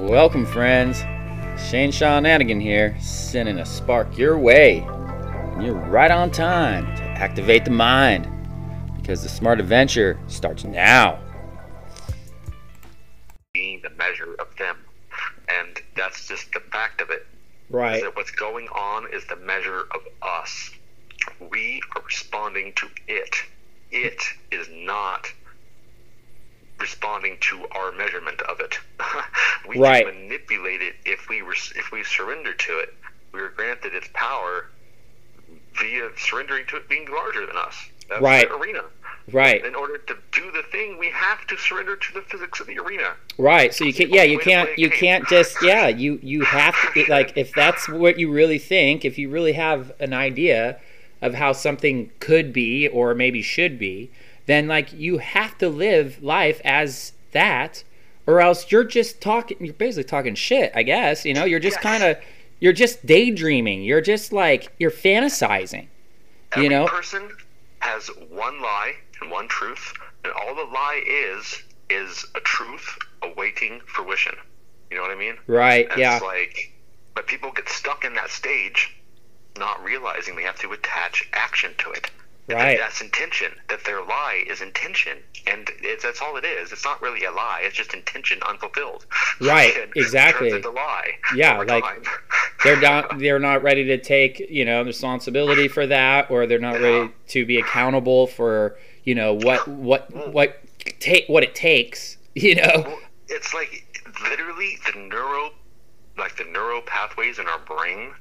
Welcome, friends. Shane Sean Anigan here, sending a spark your way. And you're right on time to activate the mind because the smart adventure starts now. being the measure of them. And that's just the fact of it. Right. That what's going on is the measure of us. We are responding to it. It is not responding to our measurement of it. We Right. can manipulate it if we were, if we surrender to it. We are granted its power via surrendering to it being larger than us. That's Right. the arena. Right. In order to do the thing, we have to surrender to the physics of the arena. Right. So you can't. Yeah, you can't. You can't just. Yeah, you you have to like if that's what you really think. If you really have an idea of how something could be or maybe should be, then like you have to live life as that, or else you're just talking. You're basically talking shit. I guess you know. You're just Yes. kind of. You're just daydreaming. You're just like you're fantasizing. Every You know? person has one lie and one truth, and all the lie is is a truth awaiting fruition. You know what I mean? Right. And Yeah. It's like, but people get stuck in that stage, not realizing they have to attach action to it. That Right. That's intention. That their lie is intention, and it's, that's all it is. It's not really a lie. It's just intention unfulfilled. Right, And exactly. Into lie. Yeah, like, time. they're not they're not ready to take you know responsibility for that or they're not ready to be accountable for you know what what mm. what take what it takes you know Well, it's like literally the neuro, like the neural pathways in our brain,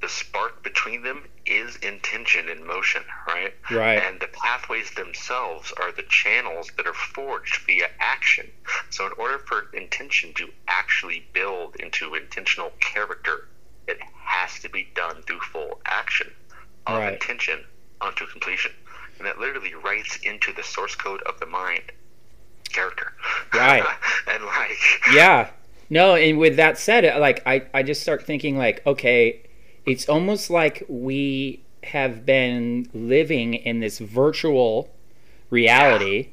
the spark between them is intention in motion, right? Right. And the pathways themselves are the channels that are forged via action. So, in order for intention to actually build into intentional character, it has to be done through full action of Right. intention onto completion. And that literally writes into the source code of the mind character. Right. and like, yeah no and with that said like i i just start thinking like okay it's almost like we have been living in this virtual reality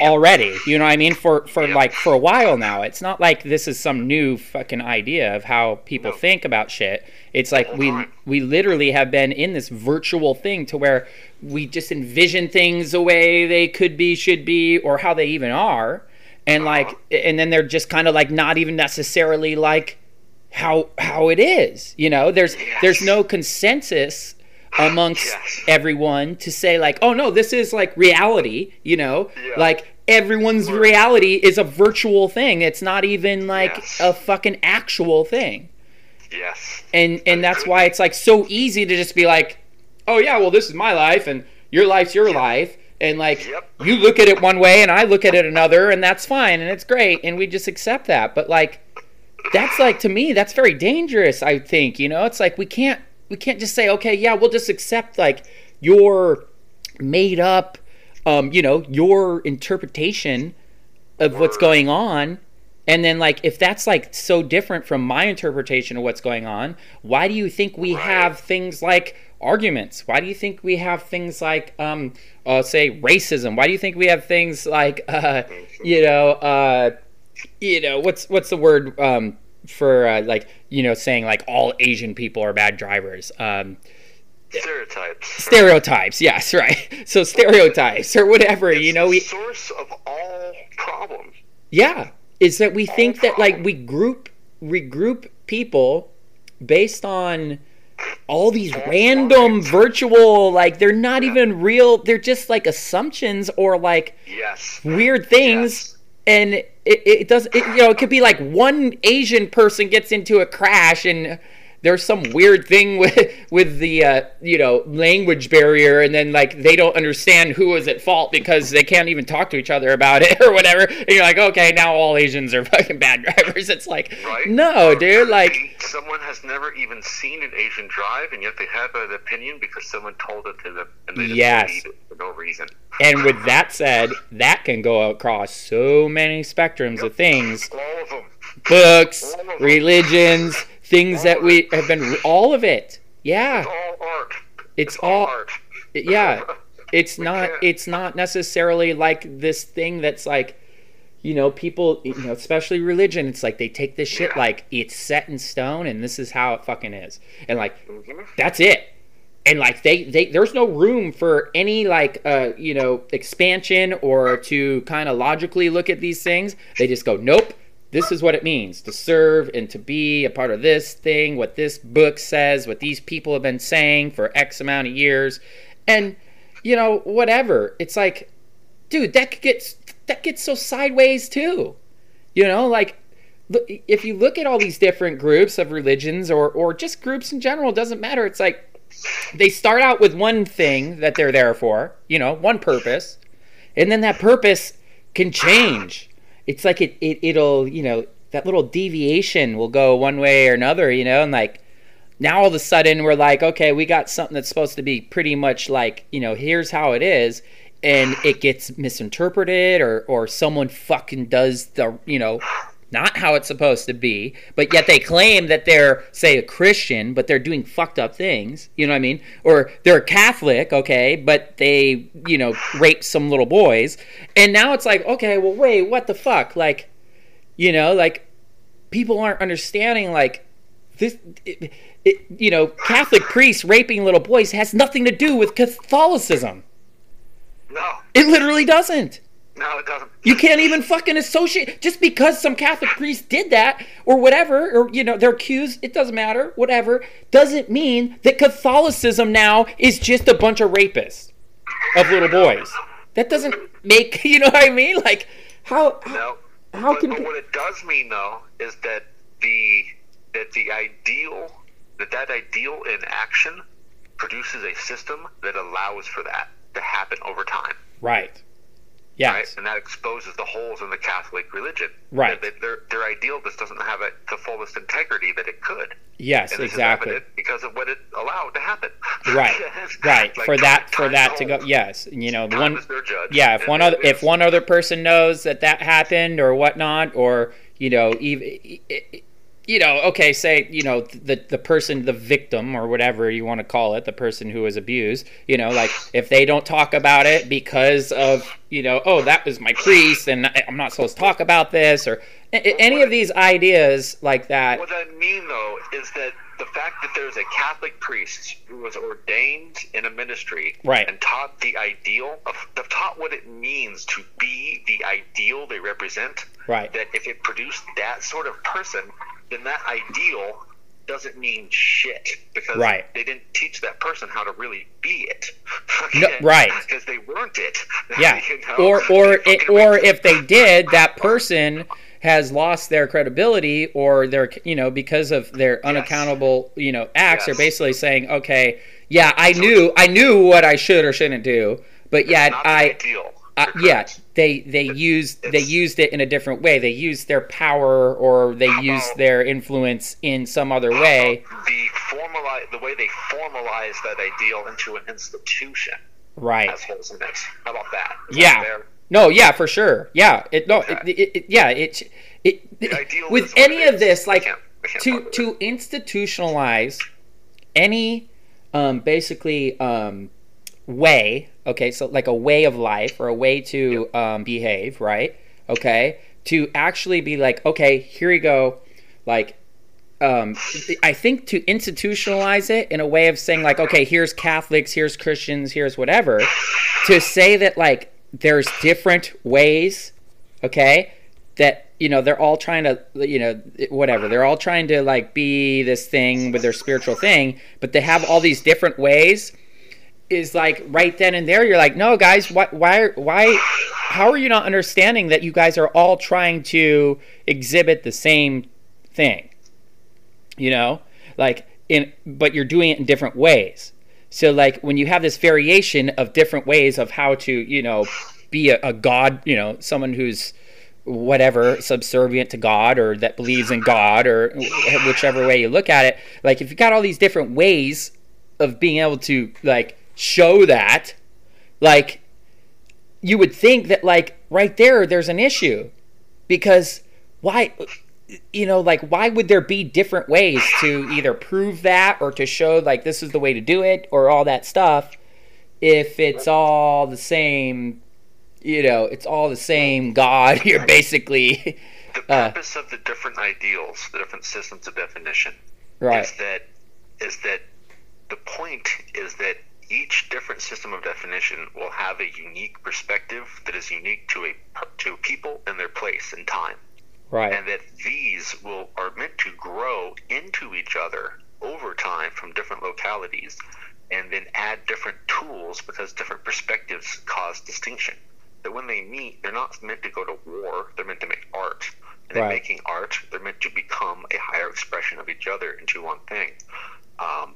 already you know what i mean for for Yeah. like for a while now it's not like this is some new fucking idea of how people No. think about shit it's like whole we time. we literally have been in this virtual thing to where we just envision things the way they could be should be or how they even are and Uh-huh. like and then they're just kind of like not even necessarily like how how it is you know there's Yes. there's no consensus amongst Yes. everyone to say like oh no this is like reality you know Yeah. like everyone's reality is a virtual thing it's not even like Yes. a fucking actual thing yes. and and that's why it's like so easy to just be like oh yeah well this is my life and your life's your life and like Yep. you look at it one way and i look at it another and that's fine and it's great and we just accept that but like that's like to me that's very dangerous i think you know? It's like we can't we can't just say okay yeah we'll just accept like your made up um you know your interpretation of what's going on. And then like if that's like so different from my interpretation of what's going on why do you think we have things like arguments? Why do you think we have things like um uh, say racism? Why do you think we have things like uh you know uh you know what's what's the word um for uh, like you know saying like all asian people are bad drivers um Stereotypes. stereotypes yes right so stereotypes or whatever you know the we source of all problems. Yeah, is that we think that like we group regroup people based on all these random virtual like they're not even real they're just like assumptions or like Yes. weird things Yes. and it, it does it, you know it could be like one asian person gets into a crash and there's some weird thing with with the uh, you know language barrier and then like they don't understand who is at fault because they can't even talk to each other about it or whatever and you're like okay now all asians are fucking bad drivers it's like Right? no dude like someone has never even seen an Asian drive, and yet they have an opinion because someone told it to them, and they just Yes. it for no reason. and with that said that can go across so many spectrums of things All of them. books All of them. religions things All that we have been all of it yeah It's all art. It's all- art. yeah it's not can't- it's not necessarily like this thing that's like you know, people, you know, especially religion, it's like they take this shit Yeah. like it's set in stone and this is how it fucking is. And like Mhm. that's it. And like they, they there's no room for any like uh you know expansion or to kind of logically look at these things. They just go, Nope, this is what it means to serve and to be a part of this thing, what this book says, what these people have been saying for X amount of years. And you know, whatever. It's like, dude, that gets that gets so sideways too. You know, like if you look at all these different groups of religions or or just groups in general, doesn't matter. It's like they start out with one thing that they're there for, you know, one purpose, and then that purpose can change. It's like it, it it'll, you know, that little deviation will go one way or another, you know, and like now all of a sudden we're like, okay, we got something that's supposed to be pretty much like, you know, here's how it is, and it gets misinterpreted or or someone fucking does the, you know, not how it's supposed to be, but yet they claim that they're, say, a Christian, but they're doing fucked up things. You know what I mean? Or they're a Catholic, okay, but they, you know, rape some little boys. And now it's like, okay, well, wait, what the fuck? Like, you know, like, people aren't understanding, like, this, it, it, you know, Catholic priests raping little boys has nothing to do with Catholicism. No, It literally doesn't. No, it doesn't. You can't even fucking associate just because some Catholic priest did that or whatever, or you know, they're accused, it doesn't matter, whatever, doesn't mean that Catholicism now is just a bunch of rapists of little boys. That doesn't make you know what I mean? Like how No. how but, can but what it does mean though is that the that the ideal that that ideal in action produces a system that allows for that to happen over time. Right. Right? And that exposes the holes in the Catholic religion. Right. That their their ideal just doesn't have it, the fullest integrity that it could. Yes, And exactly. because of what it allowed to happen. Right. Right. Like, for that for that to go yes, you know, the Time one is yeah if one other if one other person knows that that happened or whatnot or you know even you know okay say you know the the person the victim or whatever you want to call it the person who was abused you know like if they don't talk about it because of you know oh that was my priest and i'm not supposed to talk about this or any of these ideas like that What I mean, though, is that the fact that there's a Catholic priest who was ordained in a ministry Right. and taught the ideal of they've taught what it means to be the ideal they represent. Right. That if it produced that sort of person, then that ideal doesn't mean shit because Right. they didn't teach that person how to really be it. No, right. Because they weren't it. Yeah. You know? Or or it, or if they did, that person has lost their credibility or their you know because of their unaccountable you know acts. They're Yes. basically saying, okay, yeah, I knew I knew what I should or shouldn't do, but yet not I. ideal. You're yeah. They they used they used it in a different way. They used their power or they used their influence in some other way. the formalize the way they formalize that ideal into an institution Right. in it. How about that? Is Yeah. that? No, yeah, for sure. Yeah, it no, Okay. it, it, it yeah, it it, with any of is. this We like can't- we can't to to institutionalize any um basically um way, okay? So like a way of life or a way to um behave, right? Okay? To actually be like, okay, here you go. Like um, I think to institutionalize it in a way of saying like, okay, here's Catholics, here's Christians, here's whatever, to say that like there's different ways, okay, that you know they're all trying to you know whatever they're all trying to like be this thing with their spiritual thing, but they have all these different ways. Is like right then and there, you're like, no, guys, why, why, why, how are you not understanding that you guys are all trying to exhibit the same thing? you know like in but you're doing it in different ways so like when you have this variation of different ways of how to you know be a, a god you know someone who's whatever subservient to god or that believes in god or whichever way you look at it like if you got all these different ways of being able to like show that like you would think that like right there there's an issue because why you know like why would there be different ways to either prove that or to show like this is the way to do it or all that stuff if it's all the same you know, it's all the same God. You're basically The Uh. purpose of the different ideals, the different systems of definition, right, is that is that the point is that each different system of definition will have a unique perspective that is unique to a to people and their place and time, right, and that these will are meant to grow into each other over time from different localities, and then add different tools because different perspectives cause distinction. That when they meet, they're not meant to go to war; they're meant to make art. And in making art, they're meant to become a higher expression of each other into one thing. Um,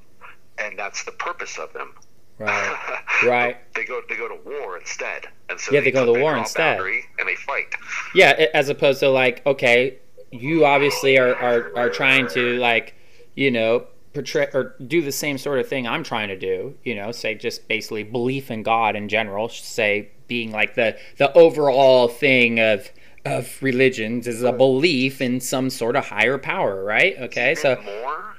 and that's the purpose of them. Right, Right. they go they go to war instead, and so Yeah, they go to war instead. And they fight. yeah. As opposed to like, okay, you obviously are are are trying to like, you know. Portray or do the same sort of thing I'm trying to do, you know, say just basically belief in God in general, say being like the the overall thing of of religions is a belief in some sort of higher power, right? Okay, so more,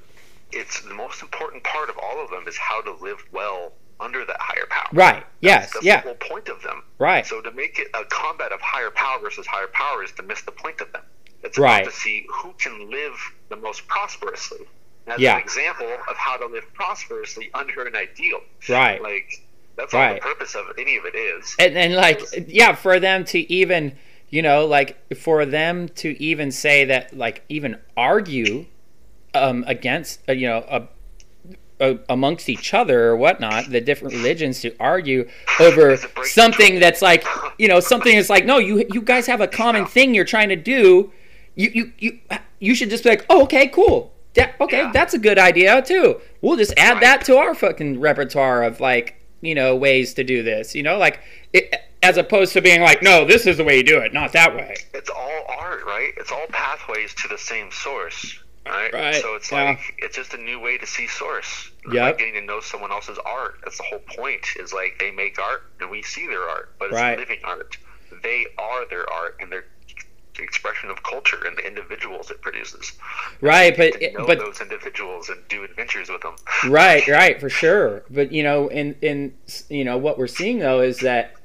it's the most important part of all of them is how to live well under that higher power. right, yes, That's yeah, the whole point of them. right, So to make it a combat of higher power versus higher power is to miss the point of them. It's Right. to see who can live the most prosperously. As Yeah. an example of how to live prosperously under an ideal. Right. Like that's all Right. the purpose of any of it is. and then like yeah for them to even you know like for them to even say that like even argue um against uh, you know uh, uh, amongst each other or whatnot the different religions to argue over Is it breaking something that's like you know something is like no you you guys have a common thing you're trying to do you you you you should just be like oh okay cool that, okay Yeah. that's a good idea too we'll just add Right. that to our fucking repertoire of like you know ways to do this you know like it, as opposed to being like no this is the way you do it not that way it's all art, right? It's all pathways to the same source, right? Right, So it's yeah. like it's just a new way to see source. Yeah. Like getting to know someone else's art. That's the whole point. Is like they make art and we see their art, but it's Right. living art. They are their art and their expression of culture and the individuals it produces. right but but those individuals and do adventures with them. right right for sure but you know in in you know what we're seeing though is that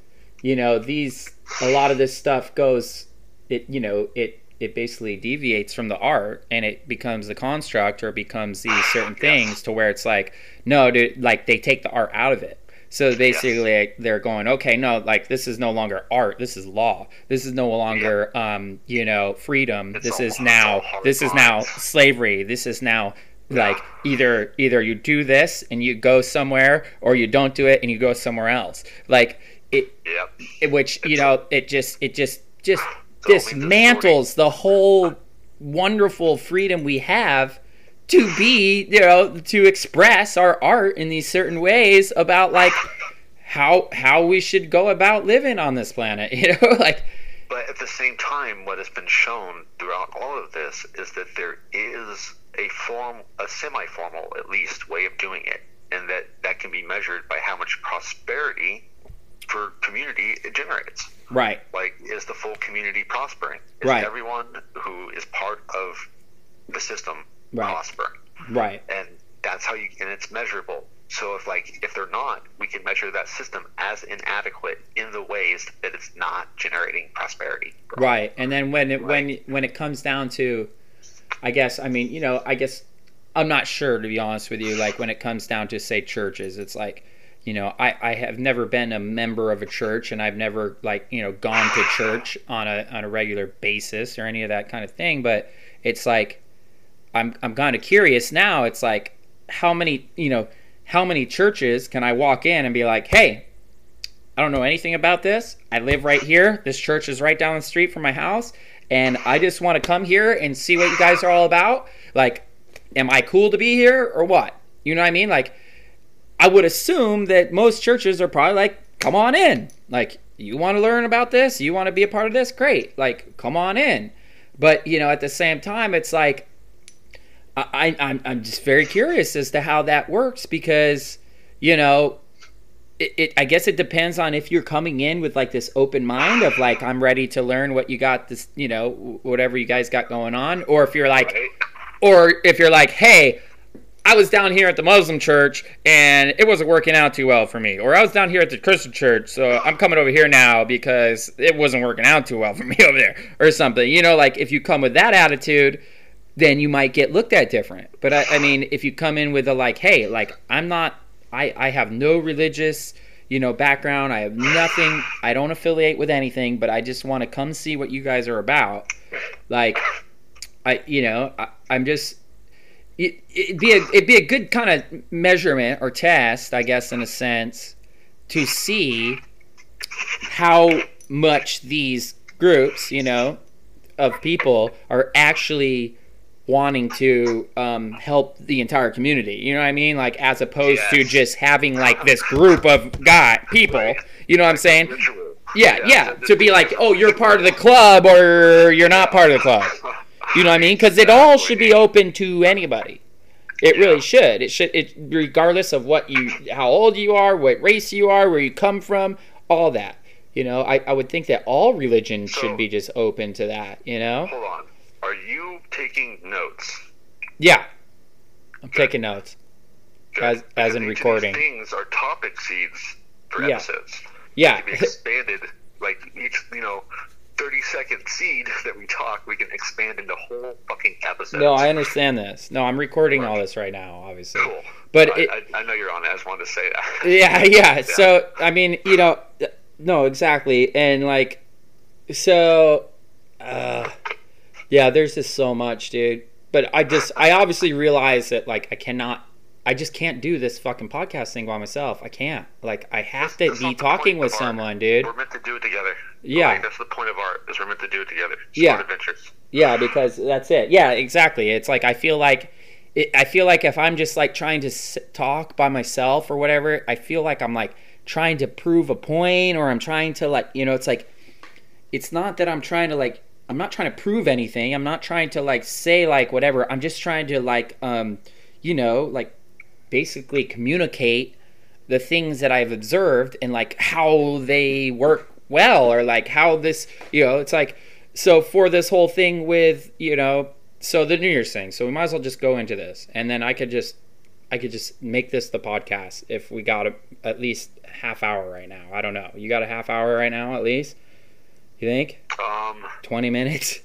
you know these a lot of this stuff goes it you know it it basically deviates from the art and it becomes the construct or it becomes these certain Yes. things to where it's like no dude like they take the art out of it. So basically like, they're going okay no like this is no longer art this is law. This is no longer um you know freedom. It's this is now this is now slavery. This is now like either either you do this and you go somewhere or you don't do it and you go somewhere else. Like it, Yep. it which you know it just it just just It's only the dismantles the whole wonderful freedom we have to be you know to express our art in these certain ways about like how how we should go about living on this planet you know like But at the same time, what has been shown throughout all of this is that there is a form, a semi-formal at least, way of doing it, and that that can be measured by how much prosperity for community it generates. Right Like, is the full community prospering? Is Right. everyone who is part of the system Right. prospering? right And that's how you, and it's measurable. So if like if they're not, we can measure that system as inadequate in the ways that it's not generating prosperity. right and then when it when Right. when it comes down to i guess i mean you know i guess i'm not sure to be honest with you like when it comes down to say churches it's like you know i i have never been a member of a church and i've never like you know gone to church on a on a regular basis or any of that kind of thing but it's like i'm i'm kind of curious now it's like how many you know how many churches can i walk in and be like hey I don't know anything about this. I live right here. This church is right down the street from my house. And I just want to come here and see what you guys are all about. Like, am I cool to be here or what? You know what I mean? Like, I would assume that most churches are probably like, come on in. Like, you want to learn about this? You want to be a part of this? Great. Like, come on in. But, you know, at the same time, it's like, I, I'm, I'm just very curious as to how that works because, you know, it, it I guess it depends on if you're coming in with like this open mind of like I'm ready to learn what you got this you know whatever you guys got going on or if you're like Right? or if you're like hey I was down here at the Muslim church and it wasn't working out too well for me. Or I was down here at the Christian church, so I'm coming over here now because it wasn't working out too well for me over there or something. You know, like if you come with that attitude, then you might get looked at different. But I, I mean, if you come in with a like, hey, like I'm not, I, I have no religious, you know, background. I have nothing. I don't affiliate with anything, but I just want to come see what you guys are about. Like, I, you know, I, I'm just it, it'd be a it'd be a good kind of measurement or test, I guess, in a sense, to see how much these groups, you know, of people are actually wanting to um, help the entire community. You know what I mean? Like as opposed to just having like this group of God people. You know what I'm saying? Ritual. Yeah, yeah. To be like, oh, you're part of the club or you're not part of the club. You know what I mean? Because it all should be open to anybody. It really should. It should. It regardless of what you, how old you are, what race you are, where you come from, all that. You know, I, I would think that all religion So- should be just open to that. You know? Hold on. Are you taking notes? Yeah. I'm taking notes. Good. As- as in Because each of recording. Things are topic seeds for Yeah. episodes. Yeah. To be expanded, like each, you know, 30 second seed that we talk, we can expand into whole fucking episodes. No, I understand this. No, I'm recording all this right now, obviously. Cool. But I, it, I, I know you're on it. I just wanted to say that. yeah, yeah. So I mean, you know, no, exactly, and like, so, uh, yeah. There's just so much, dude. But I just, I obviously realize that like I cannot, I just can't do this fucking podcast thing by myself. I can't. Like I have to That's be talking with someone, dude. We're meant to do it together. Yeah. Like, that's the point of art. Is we're meant to do it together. Sport Yeah. adventures. Yeah, because that's it. Yeah, exactly. It's like I feel like it, I feel like if I'm just like trying to talk by myself or whatever, I feel like I'm like trying to prove a point or I'm trying to like, you know, it's like it's not that I'm trying to like I'm not trying to prove anything. I'm not trying to like say like whatever. I'm just trying to like um you know, like basically communicate the things that I've observed and like how they work well or like how this, you know, it's like so for this whole thing with, you know, so the New Year's thing. So we might as well just go into this and then I could just I could just make this the podcast if we got a, at least half hour right now. I don't know. You got a half hour right now at least? You think? Um, 20 minutes?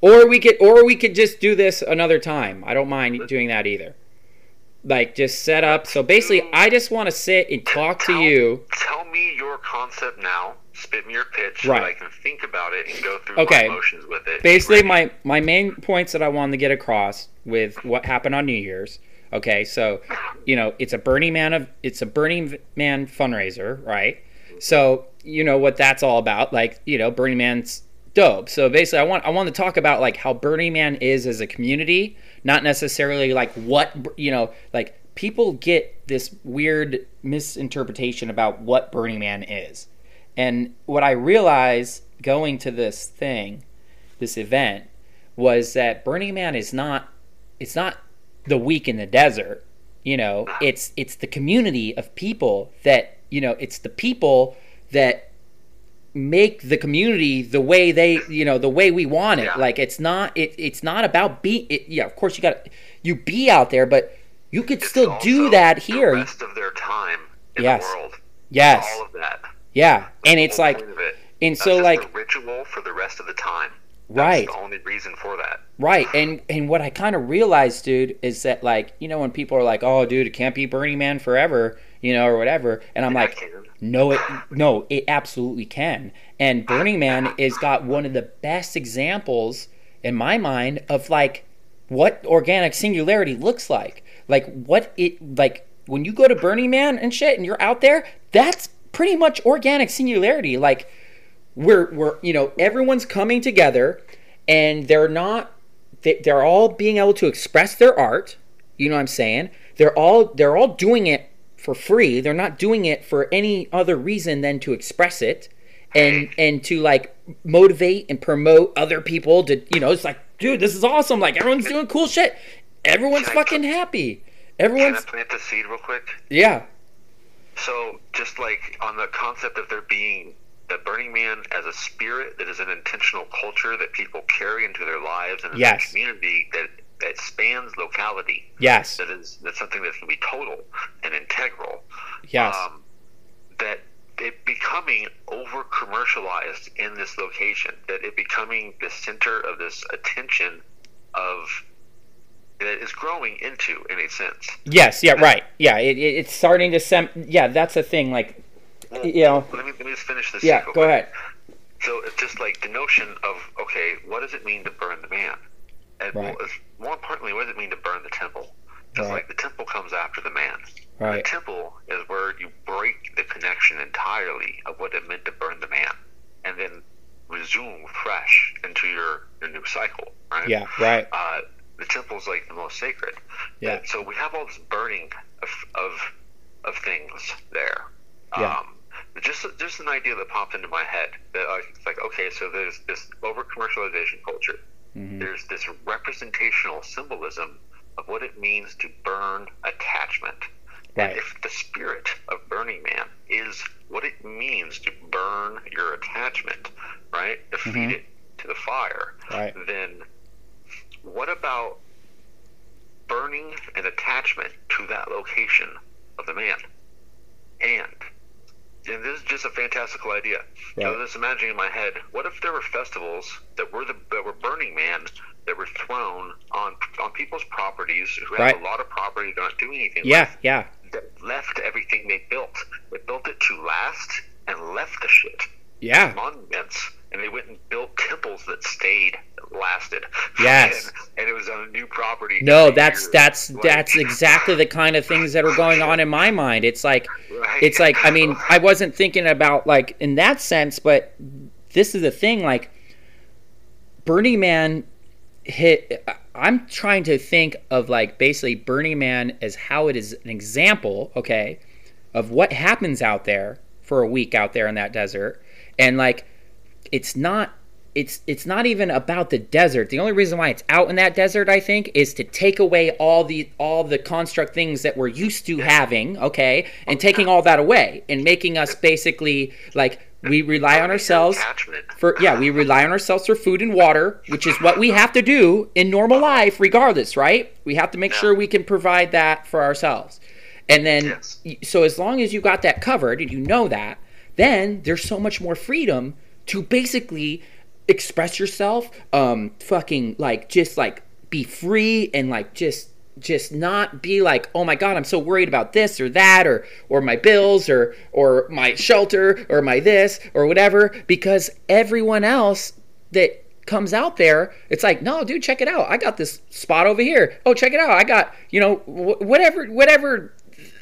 Or we could or we could just do this another time. I don't mind doing that either. Like just set up. So basically I just want to sit and talk to you. Tell me your concept now. Spit me your pitch so Right. that I can think about it and go through Okay. my emotions with it. basically my my main points that I wanted to get across with what happened on New Year's. Okay, so you know it's a Burning Man of it's a Burning Man fundraiser, right? So you know what that's all about. Like you know Burning Man's dope. So basically, I want I want to talk about like how Burning Man is as a community, not necessarily like what you know like people get this weird misinterpretation about what Burning Man is. And what I realized going to this thing, this event, was that Burning Man is not it's not the week in the desert. You know, it's it's the community of people that, you know, it's the people that make the community the way they you know the way we want it Yeah. like it's not it, it's not about be it, yeah of course you got you be out there but you could It's still do that The here rest of their time in Yes. the world. yes All of that. yeah and it's like it. and That's so like the ritual for the rest of the time. That's right the only reason for that. Right, and and what I kind of realized, dude, is that like you know when people are like, "Oh, dude, it can't be Burning Man forever," you know, or whatever, and I'm Yeah, like. "No, it no, it absolutely can." And Burning Man has got one of the best examples in my mind of like what organic singularity looks like. Like what it like when you go to Burning Man and shit, and you're out there, that's pretty much organic singularity. Like we're we're you know everyone's coming together and they're not they, they're all being able to express their art you know what i'm saying they're all they're all doing it for free. They're not doing it for any other reason than to express it and and to like motivate and promote other people to you know it's like dude this is awesome. Like everyone's doing cool shit. Everyone's Can I- fucking happy. Can I everyone's plant the seed real quick? yeah. So, just like on the concept of there being the Burning Man as a spirit that is an intentional culture that people carry into their lives and in Yes. community, that that spans locality. Yes. That is that's something that's going to be total and integral. Yes. Um, that it becoming over commercialized in this location. That it becoming the center of this attention of that is growing into in a sense. yes. Yeah. Right. Yeah. It, it, it's starting to sem. Yeah. That's a thing. Like, Well, you know. let me let me just finish this. Yeah. Go ahead. So it's just like the notion of okay, what does it mean to burn the man? And Right. more- importantly, what does it mean to burn the temple? Because Right. like the temple comes after the man. Right. The temple is where you break the connection entirely of what it meant to burn the man, and then resume fresh into your, your new cycle. Right. Yeah. Right. Uh, the temple is like the most sacred. Yeah. And so we have all this burning of of, of things there. Yeah. Um, just just an idea that popped into my head. That I, it's like, okay, so there's this over commercialization culture. Mhm. There's this representational symbolism of what it means to burn attachment. Right. And if the spirit of Burning Man is what it means to burn your attachment, right? To feed Mhm. it to the fire, Right. then what about burning an attachment to that location of the man? And and this is just a fantastical idea. So Right. just imagining in my head, what if there were festivals that were the that were Burning Man that were thrown on on people's properties who have a lot of property they're not doing anything Yeah. with, Yeah. that left everything they built. They built it to last and left the shit Yeah. monuments, and they went and built temples that stayed, lasted. Yes. and, and it was on a new property. No, that's that's Like- that's exactly the kind of things that are going on in my mind. It's like Right. It's like I mean, I wasn't thinking about like in that sense, but this is the thing like Burning Man hit I'm trying to think of like basically Burning Man as how it is an example, okay, of what happens out there for a week out there in that desert. And like it's not it's it's not even about the desert. The only reason why it's out in that desert, I think, is to take away all the all the construct things that we're used to having, okay, and oh, taking all that away and making us basically like we rely on ourselves for yeah, we rely on ourselves for food and water, which is what we have to do in normal life regardless, right? We have to make sure we can provide that for ourselves. And then Yes. so as long as you got that covered and you know that, then there's so much more freedom to basically express yourself, um fucking like just like be free and like just just not be like, "Oh my god, I'm so worried about this or that or or my bills or or my shelter or my this or whatever because everyone else that comes out there, it's like, "No, dude, check it out. I got this spot over here. Oh, check it out. I got, you know, wh- whatever whatever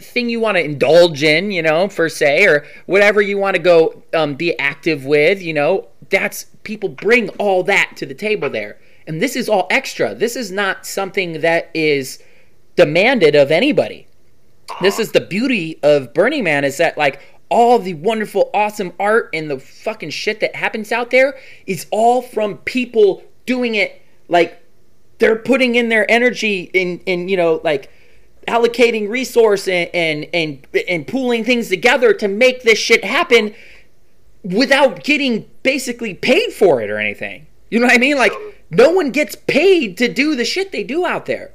thing you want to indulge in, you know, per se, or whatever you want to go um, be active with, you know, that's people bring all that to the table there. And this is all extra. This is not something that is demanded of anybody. This is the beauty of Burning Man is that like all the wonderful, awesome art and the fucking shit that happens out there is all from people doing it like they're putting in their energy in in you know like allocating resource and and and, and pooling things together to make this shit happen without getting basically paid for it or anything. You know what I mean? Like no one gets paid to do the shit they do out there.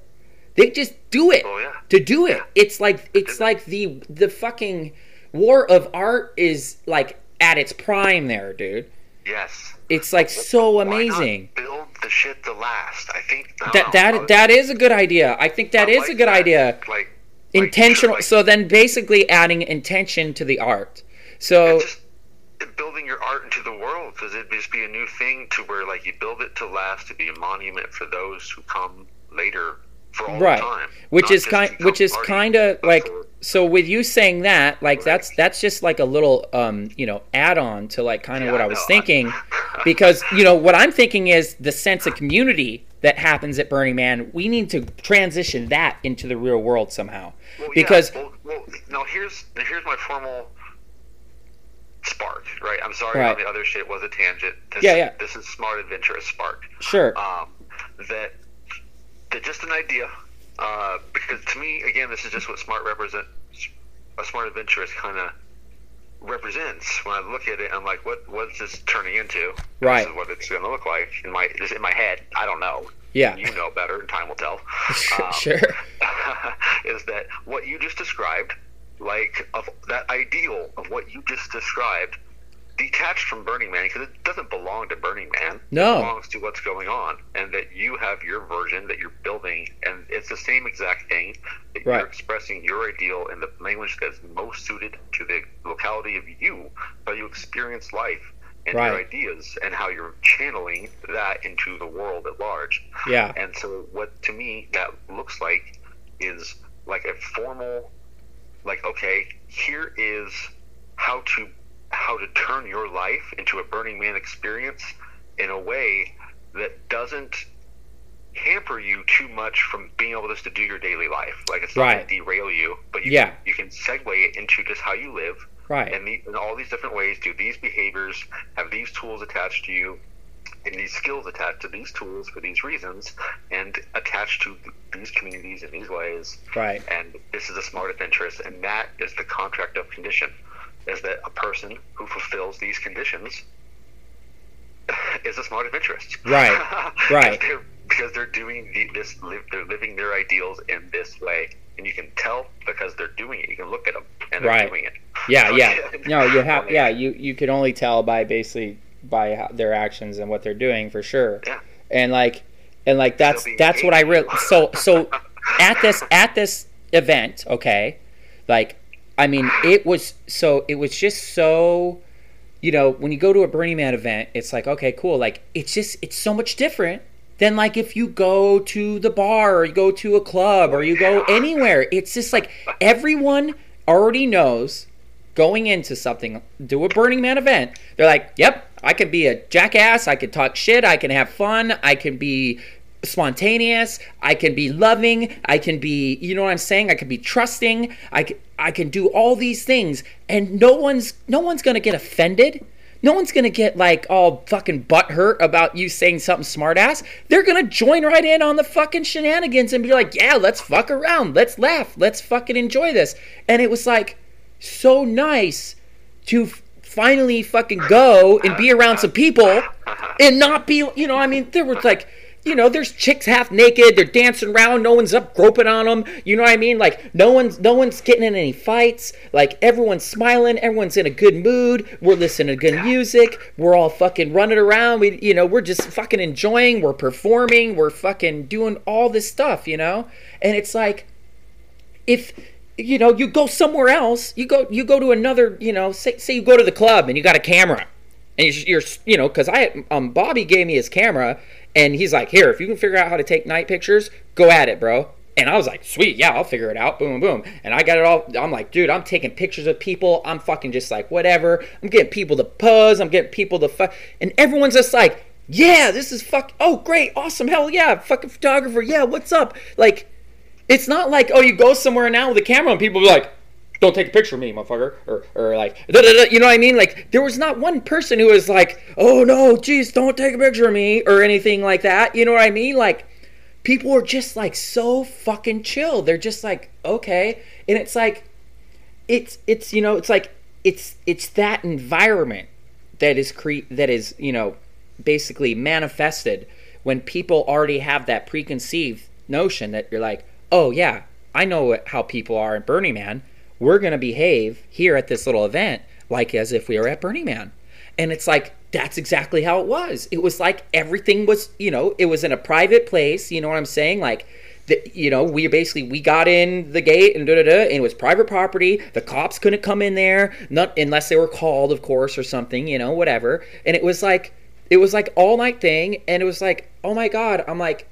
They just do it Oh, yeah. to do it. It's like it's like the the fucking war of art is like at its prime there, dude. Yes. It's like so amazing. build the shit to last. I think don't That that that is a good idea. I think that I is like a good that. idea. Like like, Intentional. like, so then basically adding intention to the art. So just building your art into the world because it'd just be a new thing to where like you build it to last to be a monument for those who come later for all right time which is kind which is kind of like for- so with you saying that like Right. that's that's just like a little um you know add on to like kind of Yeah, what I i was thinking because you know what i'm thinking is the sense of community that happens at burning man we need to transition that into the real world somehow Well, yeah, because well, well, no. Here's here's my formal spark. Right. I'm sorry. Right. On the other shit was a tangent. This, Yeah, yeah. This is smart adventurous spark. sure Um, that that just an idea. Uh, because to me, again, this is just what smart represent. A smart adventurous kind of represents. When I look at it, I'm like, what what's this turning into? Right. This is what it's going to look like in my just in my head. I don't know. Yeah. You know better, and time will tell. Um, sure. is that what you just described? Like of that ideal of what you just described, detached from Burning Man because it doesn't belong to Burning Man. No. It belongs to what's going on, and that you have your version that you're building, and it's the same exact thing that Right. you're expressing your ideal in the language that's most suited to the locality of you, how you experience life and your ideas, and how you're channeling that into the world at large. Yeah. And so, what to me that looks like is like a formal, like okay, here is how to how to turn your life into a Burning Man experience in a way that doesn't hamper you too much from being able just to do your daily life. Like it's not Right. going to derail you, but you Yeah. can, you can segue it into just how you live Right. and the, in all these different ways do these behaviors have these tools attached to you and these skills attached to these tools for these reasons and attached to these communities in these ways Right. and this is a smart adventurous and that is the contract of condition is that a person who fulfills these conditions is a smart adventurous Right, right. because they're, because they're doing the, this live, they're living their ideals in this way and you can tell because they're doing it you can look at them and they're Right. doing it Yeah, yeah. No, you have. Yeah, you you could only tell by basically by how, their actions and what they're doing for sure. Yeah. And like, and like that's that's what I really. So so at this at this event, okay, like I mean it was so it was just so. You know, when you go to a Burning Man event, it's like, okay, cool. Like, it's just, it's so much different than like if you go to the bar or you go to a club or you go anywhere. It's just like everyone already knows going into something, do a Burning Man event, they're like, yep, I can be a jackass, I can talk shit, I can have fun, I can be spontaneous, I can be loving, I can be, you know what I'm saying? I can be trusting, I can, I can do all these things and no one's no one's going to get offended. No one's gonna get like all fucking butthurt about you saying something smartass. They're gonna join right in on the fucking shenanigans and be like, yeah, let's fuck around, let's laugh, let's fucking enjoy this. And it was like so nice to finally fucking go and be around some people and not be, you know, I mean, there was like, you know, there's chicks half naked, they're dancing around, no one's up groping on them, you know what I mean? Like no one's no one's getting in any fights, like everyone's smiling, everyone's in a good mood, we're listening to good music, we're all fucking running around, we you know, we're just fucking enjoying, we're performing, we're fucking doing all this stuff, you know? And it's like if you know you go somewhere else you go you go to another you know say, say you go to the club and you got a camera. And you're, you know because i um bobby gave me his camera and he's like here if you can figure out how to take night pictures go at it bro. And i was like sweet yeah i'll figure it out. Boom boom. And i got it all i'm like dude i'm taking pictures of people. I'm fucking just like whatever. I'm getting people to pose. I'm getting people to fuck and everyone's just like yeah this is fuck oh great awesome hell yeah fucking photographer yeah what's up? Like it's not like oh you go somewhere now with a camera and people be like don't take a picture of me motherfucker or, or like da, da, da, you know what i mean? Like there was not one person who was like oh no jeez don't take a picture of me or anything like that you know what i mean? Like people are just like so fucking chill. They're just like okay. And it's like it's it's you know it's like it's it's that environment that is cre- that is you know basically manifested when people already have that preconceived notion that you're like oh yeah i know how people are at burning man. We're going to behave here at this little event like as if we were at burning man. And it's like that's exactly how it was. It was like everything was you know it was in a private place you know what i'm saying? Like the, you know we basically we got in the gate and da da da and it was private property. The cops couldn't come in there not unless they were called of course or something you know whatever. And it was like it was like all night thing and it was like oh my god i'm like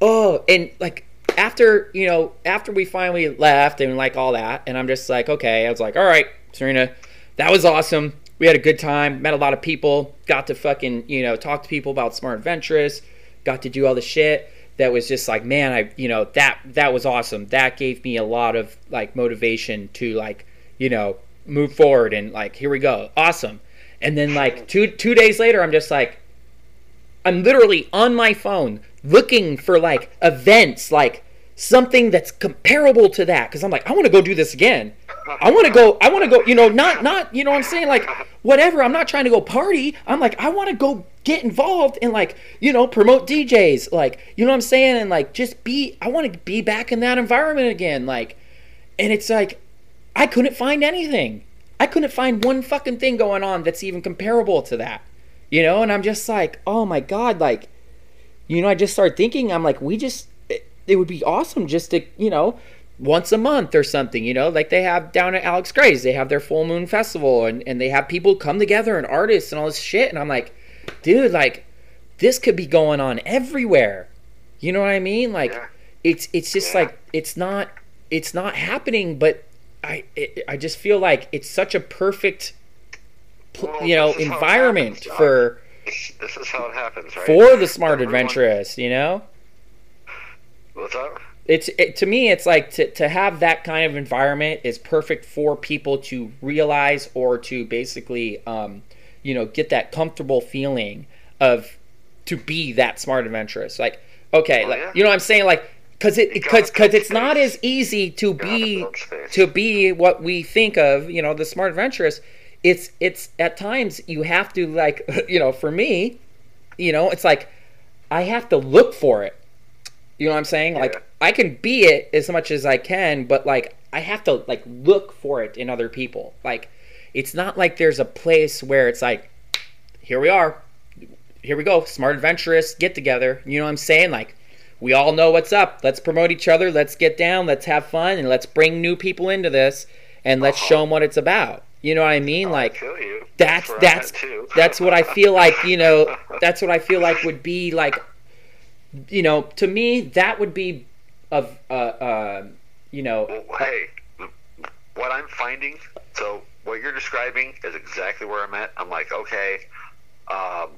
oh and like after you know after we finally left and like all that and i'm just like okay i was like all right serena that was awesome. We had a good time met a lot of people got to fucking you know talk to people about smart adventurous got to do all the shit that was just like man i you know that that was awesome. That gave me a lot of like motivation to like you know move forward and like here we go awesome. And then like two two days later i'm just like I'm literally on my phone looking for like events, like something that's comparable to that. Cause I'm like, I want to go do this again. I want to go, I want to go, you know, not, not, you know what I'm saying? Like, whatever. I'm not trying to go party. I'm like, I want to go get involved and like you know promote DJs like you know what I'm saying and like just be I want to be back in that environment again like and it's like I couldn't find anything I couldn't find one fucking thing going on that's even comparable to that you know and I'm just like oh my god like you know I just started thinking I'm like we just it, would be awesome just to you know once a month or something, you know, like they have down at Alex Grey's, they have their full moon festival and, and they have people come together and artists and all this shit. And I'm like, dude, like this could be going on everywhere. You know what I mean? Like Yeah. it's it's just Yeah. like it's not it's not happening, but I it, I just feel like it's such a perfect Well, you know this is how it environment happens, for This, is how it happens, right? for the smart Everyone- adventurous, you know? What's up? it's it, to me it's like to, to have that kind of environment is perfect for people to realize or to basically um, you know get that comfortable feeling of to be that smart adventurous. Like okay Oh, like yeah. you know what i'm saying? Like because it because because it's not as easy to be to be what we think of you know the smart adventurous. It's it's at times you have to like you know for me you know it's like i have to look for it you know what I'm saying? Yeah. Like I can be it as much as I can, but like I have to like look for it in other people. Like it's not like there's a place where it's like here we are. Here we go. Smart adventurous get together. You know what I'm saying? Like we all know what's up. Let's promote each other. Let's get down. Let's have fun and let's bring new people into this and let's Uh-huh. show them what it's about. You know what I mean? I Like that's that's that's what I feel like. You know, that's what I feel like would be like. You know, to me, that would be of uh, uh you know, Well, hey, what I'm finding, so what you're describing is exactly where I'm at. I'm like, okay, um,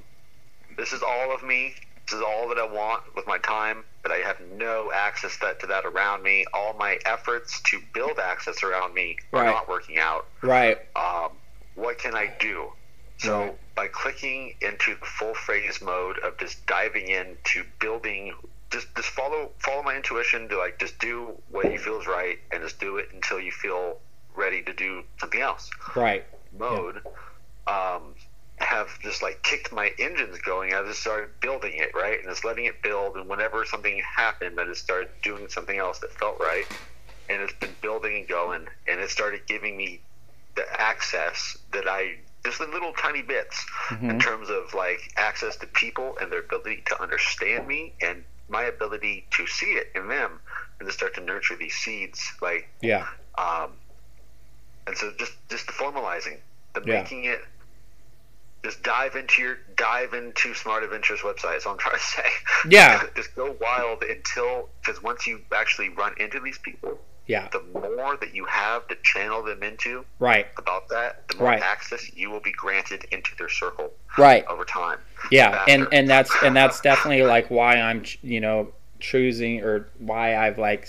this is all of me. This is all that I want with my time, but I have no access that to that around me. All my efforts to build access around me are Right. not working out. right, Um, what can I do? So Right. by clicking into the full phrase mode of just diving into building, just just follow follow my intuition to like just do what you feel is right and just do it until you feel ready to do something else. right, Mode um, have just like kicked my engines going. I just started building it right and just letting it build. And whenever something happened, I just started doing something else that felt right. And it's been building and going, and it started giving me the access that I just in little tiny bits in terms of like access to people and their ability to understand me and my ability to see it in them and to start to nurture these seeds like yeah, um, and so just just the formalizing the Yeah. making it just dive into your dive into smart adventures website is all i'm trying to say Yeah. just go wild until because once you actually run into these people yeah, the more that you have to channel them into right, about that the more Right. access you will be granted into their circle right. over time Yeah, and faster. and that's and that's definitely like why I'm you know choosing or why I've like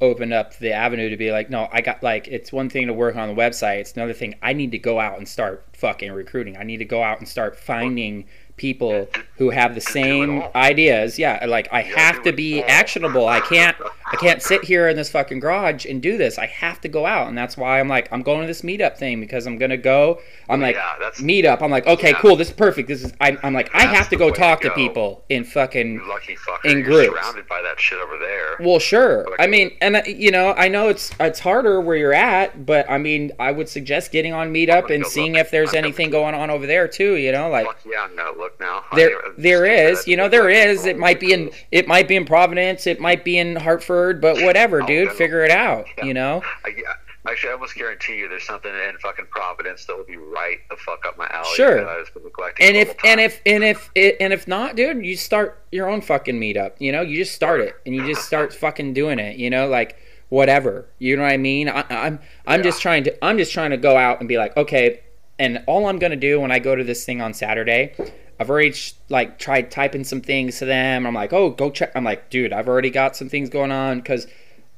opened up the avenue to be like no I got like it's one thing to work on the website it's another thing I need to go out and start fucking recruiting I need to go out and start finding people who have the same ideas. Yeah like I have to be actionable. I can't I can't sit here in this fucking garage and do this. I have to go out and that's why I'm like I'm going to this meetup thing because I'm gonna go. I'm like yeah, meetup. I'm like okay Yeah. cool this is perfect. This is I'm, I'm like I have to go to talk to go. people in fucking you lucky fucker in groups. surrounded by that shit over there. Well sure. Like- I mean and you know I know it's it's harder where you're at but I mean I would suggest getting on meetup and seeing look. if there's I'm anything going on over there too you know like yeah, look now. I there didn't- there is you know there is. It might be in it might be in Providence. It might be in Hartford but whatever Oh, dude figure it out Yeah. you know? I, I- actually, I almost guarantee you, there's something in fucking Providence that will be right the fuck up my alley. Sure. that I've been and if and if and if and if not dude you start your own fucking meetup you know? You just start it and you just start fucking doing it you know? Like whatever you know what i mean? I, i'm i'm Yeah. just trying to i'm just trying to go out and be like okay and all i'm gonna do when i go to this thing on saturday i've already like tried typing some things to them. I'm like oh go check i'm like dude i've already got some things going on because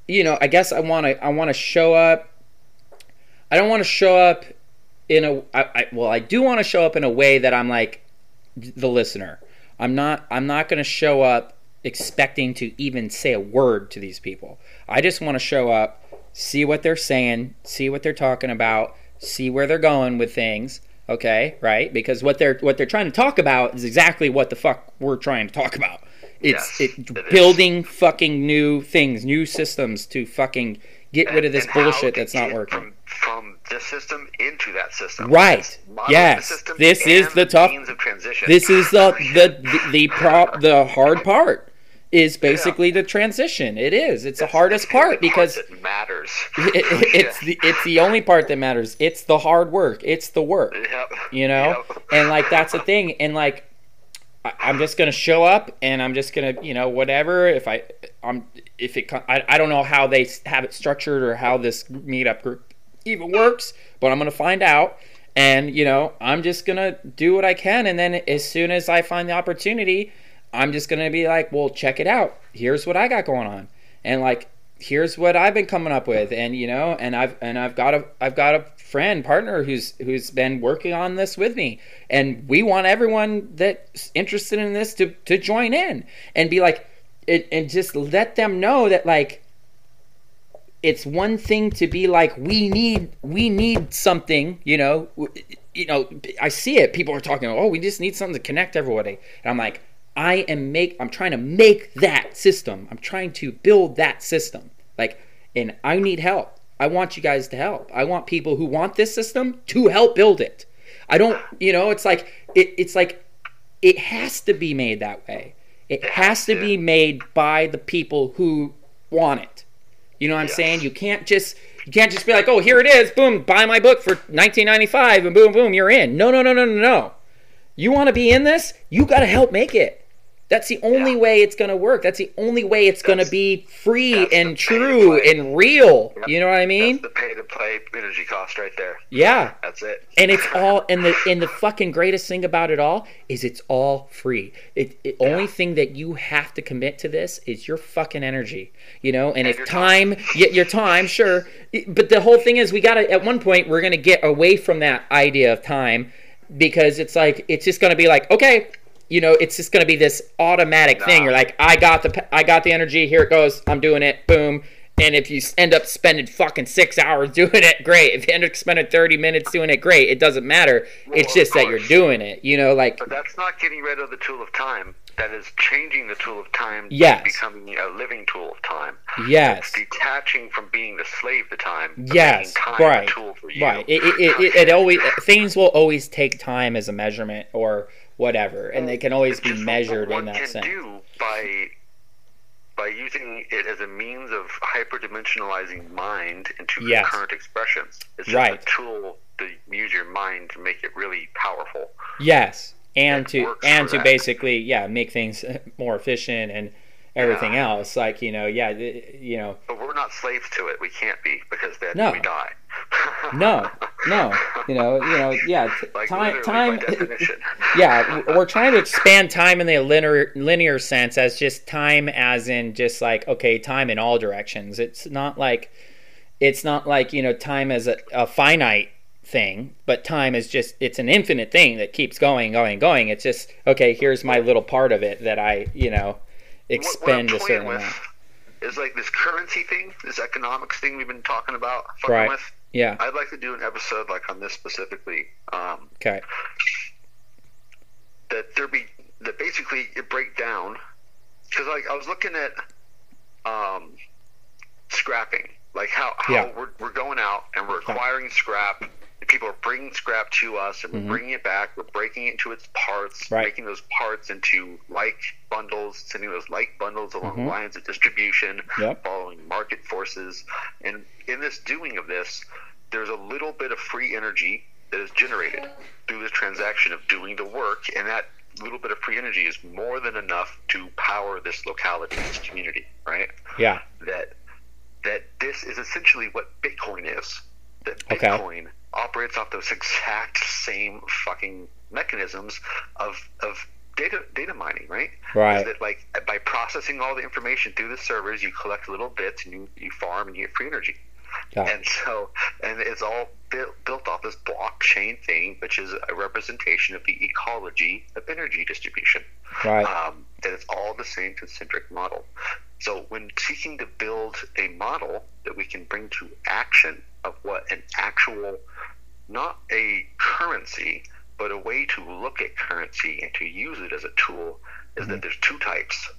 you know i guess i want to i want to show up. I don't want to show up in a I, I, well i do want to show up in a way that i'm like the listener. I'm not i'm not going to show up expecting to even say a word to these people. I just want to show up see what they're saying see what they're talking about see where they're going with things Okay, right? Because what they're what they're trying to talk about is exactly what the fuck we're trying to talk about. It's Yes, it, it is. building fucking new things, new systems to fucking get rid of this bullshit that's not working. From, from this system into that system. Right. Yes. This is the tough- of transition. This is the the the, the prop the hard part is basically the transition. It is. It's the hardest the part because that matters. it, it- it's the it's the only part that matters. It's the hard work. It's the work. Yep. You know, Yep. and like that's the thing. And like, I, I'm just gonna show up, and I'm just gonna you know whatever. If I I'm if it I, I don't know how they have it structured or how this meetup group even works, but I'm gonna find out. And you know, I'm just gonna do what I can, and then as soon as I find the opportunity, I'm just gonna be like, well, check it out. Here's what I got going on, and like, here's what I've been coming up with, and you know, and I've and I've got a I've got a friend partner who's who's been working on this with me, and we want everyone that's interested in this to to join in and be like, it, and just let them know that like it's one thing to be like we need we need something you know? You know i see it. People are talking oh we just need something to connect everybody. And i'm like i am make i'm trying to make that system i'm trying to build that system like and i need help i want you guys to help i want people who want this system to help build it i don't you know it's like it, it's like it has to be made that way it has to be made by the people who want it you know what I'm Yes. saying? You can't just you can't just be like, "Oh, here it is. Boom, buy my book for 19.95 and boom boom, you're in." No, no, no, no, no, no. You want to be in this? You got to help make it. That's the only Yeah. way it's going to work. That's the only way it's going to be free and true and real. Yep. You know what I mean? That's the pay to play energy cost right there. Yeah. That's it. And it's all and the and the fucking greatest thing about it all is it's all free. It, the only thing that you have to commit to this is your fucking energy, you know. And, if your time, y your time, sure. But the whole thing is, we gotta at one point we're gonna get away from that idea of time because it's like it's just gonna be like okay. You know, it's just going to be this automatic thing. You're like, I got the, I got the energy. Here it goes. I'm doing it. Boom. And if you end up spending fucking six hours doing it, great. If you end up spending 30 minutes doing it, great. It doesn't matter. it's just that you're doing it. You know, like, But that's not getting rid of the tool of time. That is changing the tool of time to Yes. becoming a living tool of time. yes. It's detaching from being the slave to time. Yes, time right, a tool for you. right. It, it, it, it always things will always take time as a measurement or whatever, and they can always be measured in that can sense. do by by using it as a means of hyperdimensionalizing mind into Yes. current expressions. It's just Right. a tool to use your mind to make it really powerful. Yes, and to and to that. basically yeah make things more efficient and everything Yeah. else. Like you know, yeah, you know, But we're not slaves to it. We can't be because then No. we die. No, no, you know, you know, yeah, Like time, time. yeah, we're trying to expand time in the linear linear sense as just time as in just like okay, time in all directions. It's not like it's not like, you know, time as a, a finite thing, but time is just it's an infinite thing that keeps going, going, going. It's just okay, here's my little part of it that I, you know, expend what, what I'm certain amount. is like this currency thing, this economics thing we've been talking about, fucking Right. with. Yeah. I'd like to do an episode like on this specifically. Um, Okay. that there be that basically it break down because like I was looking at um, scrapping, like how how Yeah. we're, we're going out and we're acquiring scrap. People are bringing scrap to us, and we're Mhm. bringing it back. We're breaking it into its parts, Right. making those parts into like bundles, sending those like bundles along Mhm. lines of distribution, Yep. following market forces. And in this doing of this, there's a little bit of free energy that is generated through this transaction of doing the work, and that little bit of free energy is more than enough to power this locality, this community, right? Yeah. That that this is essentially what Bitcoin is. That Okay. Operates off those exact same fucking mechanisms of of data data mining, right? Right. Is that like by processing all the information through the servers, you collect little bits and you, you farm and you get free energy. Yeah. And so, and it's all built, built off this blockchain thing, which is a representation of the ecology of energy distribution. Right. Um, that it's all the same concentric model. So, when seeking to build a model that we can bring to action of what an actual not a currency, but a way to look at currency and to use it as a tool is that mm-hmm. there's two types.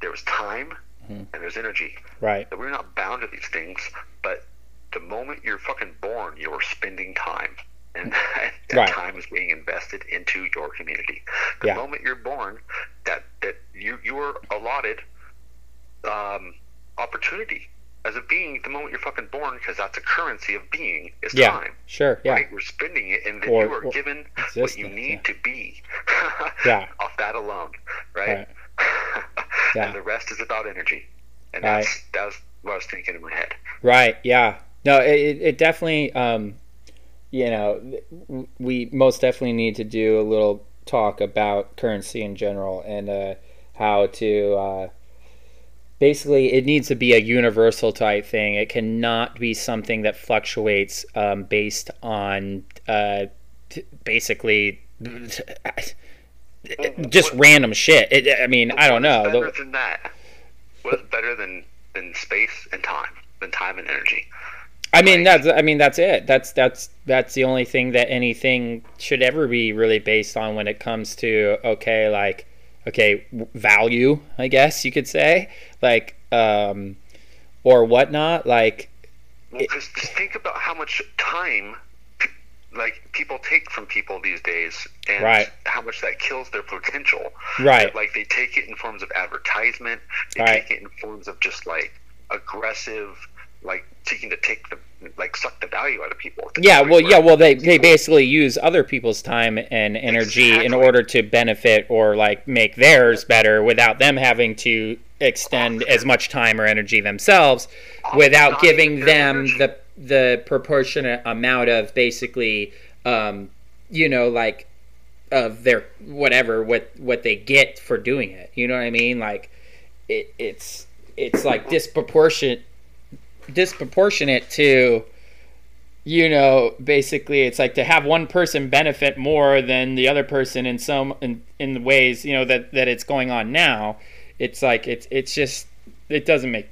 There's time mm-hmm. and there's energy. Right. That we're not bound to these things, but the moment you're fucking born, you're spending time. And mm-hmm. that Right. time is being invested into your community. The Yeah. moment you're born, that, that you you're allotted um, opportunity as a being the moment you're fucking born because that's a currency of being is Yeah. time Sure. Yeah. right? We're spending it, and then Or- you are given what you need yeah. to be. Yeah. Off that alone, right? Yeah. and the rest is about energy, and Right. that's that's what I was thinking in my head. Right. Yeah. No. It, it- it definitely. Um, you know, we most definitely need to do a little talk about currency in general and uh, how to. Uh, basically, it needs to be a universal type thing. It cannot be something that fluctuates um, based on uh, t- basically. Just what- random shit. It, I mean, I don't know. Better The- than that. What is better than than space and time? Than time and energy. I mean Like- that's I mean that's it. That's that's that's the only thing that anything should ever be really based on when it comes to okay like okay value I guess you could say like um or whatnot like Well, because just think about how much time, like people take from people these days, and Right. how much that kills their potential. Right. Like they take it in forms of advertisement. They Right. take it in forms of just like aggressive, like seeking to take the like suck the value out of people. yeah well yeah well they they basically use other people's time and energy in order to benefit or like make theirs better without them having to extend as much time or energy themselves without giving them energy. the the proportionate amount of basically um you know like of their whatever what what they get for doing it. You know what i mean? Like it, it's it's like disproportionate disproportionate to you know basically it's like to have one person benefit more than the other person in some in, in the ways you know that that it's going on now. It's like it's it's just it doesn't make